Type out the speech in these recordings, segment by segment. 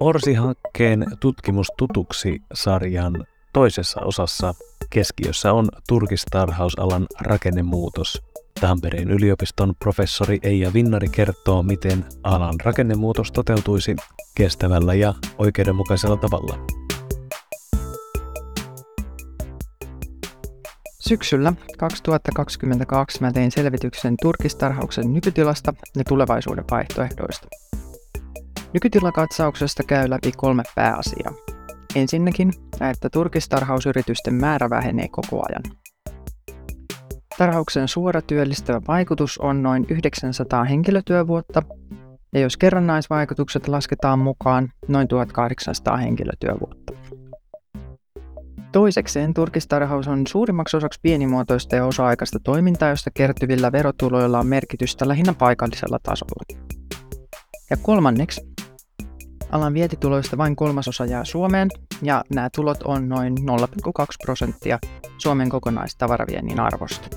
Orsi-hankkeen tutkimustutuksi sarjan toisessa osassa keskiössä on turkistarhausalan rakennemuutos. Tampereen yliopiston professori Eija Vinnari kertoo, miten alan rakennemuutos toteutuisi kestävällä ja oikeudenmukaisella tavalla. Syksyllä 2022 mä tein selvityksen turkistarhauksen nykytilasta ja tulevaisuuden vaihtoehdoista. Nykytilakatsauksesta käy läpi kolme pääasiaa. Ensinnäkin, että turkistarhausyritysten määrä vähenee koko ajan. Tarhauksen suora työllistävä vaikutus on noin 900 henkilötyövuotta, ja jos kerrannaisvaikutukset lasketaan mukaan, noin 1800 henkilötyövuotta. Toisekseen turkistarhaus on suurimmaksi osaksi pienimuotoista ja osa-aikaista toimintaa, josta kertyvillä verotuloilla on merkitystä lähinnä paikallisella tasolla. Ja kolmanneksi, alan vietituloista vain kolmasosa jää Suomeen, ja nämä tulot on noin 0,2 prosenttia Suomen kokonaistavaraviennin arvosta.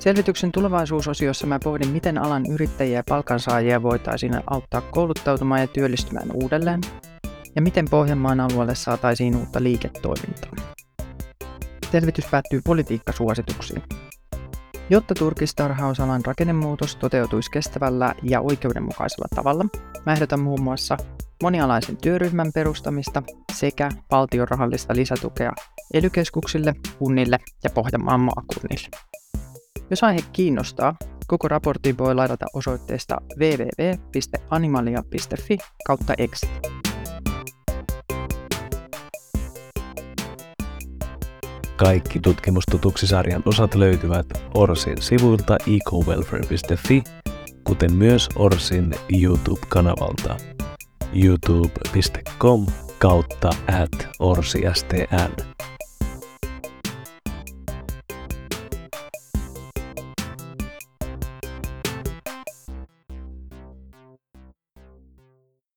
Selvityksen tulevaisuusosiossa mä pohdin, miten alan yrittäjiä ja palkansaajia voitaisiin auttaa kouluttautumaan ja työllistymään uudelleen, ja miten Pohjanmaan alueelle saataisiin uutta liiketoimintaa. Selvitys päättyy politiikkasuosituksiin. Jotta turkistarhausalan rakennemuutos toteutuisi kestävällä ja oikeudenmukaisella tavalla, mä ehdotan muun muassa monialaisen työryhmän perustamista sekä valtion rahallista lisätukea elykeskuksille, kunnille ja Pohjanmaan maakunnille. Jos aihe kiinnostaa, koko raportin voi ladata osoitteesta www.animalia.fi kautta exit. Kaikki tutkimustutuksisarjan osat löytyvät Orsin sivuilta ecowelfare.fi, kuten myös Orsin YouTube-kanavalta youtube.com kautta at orsistn.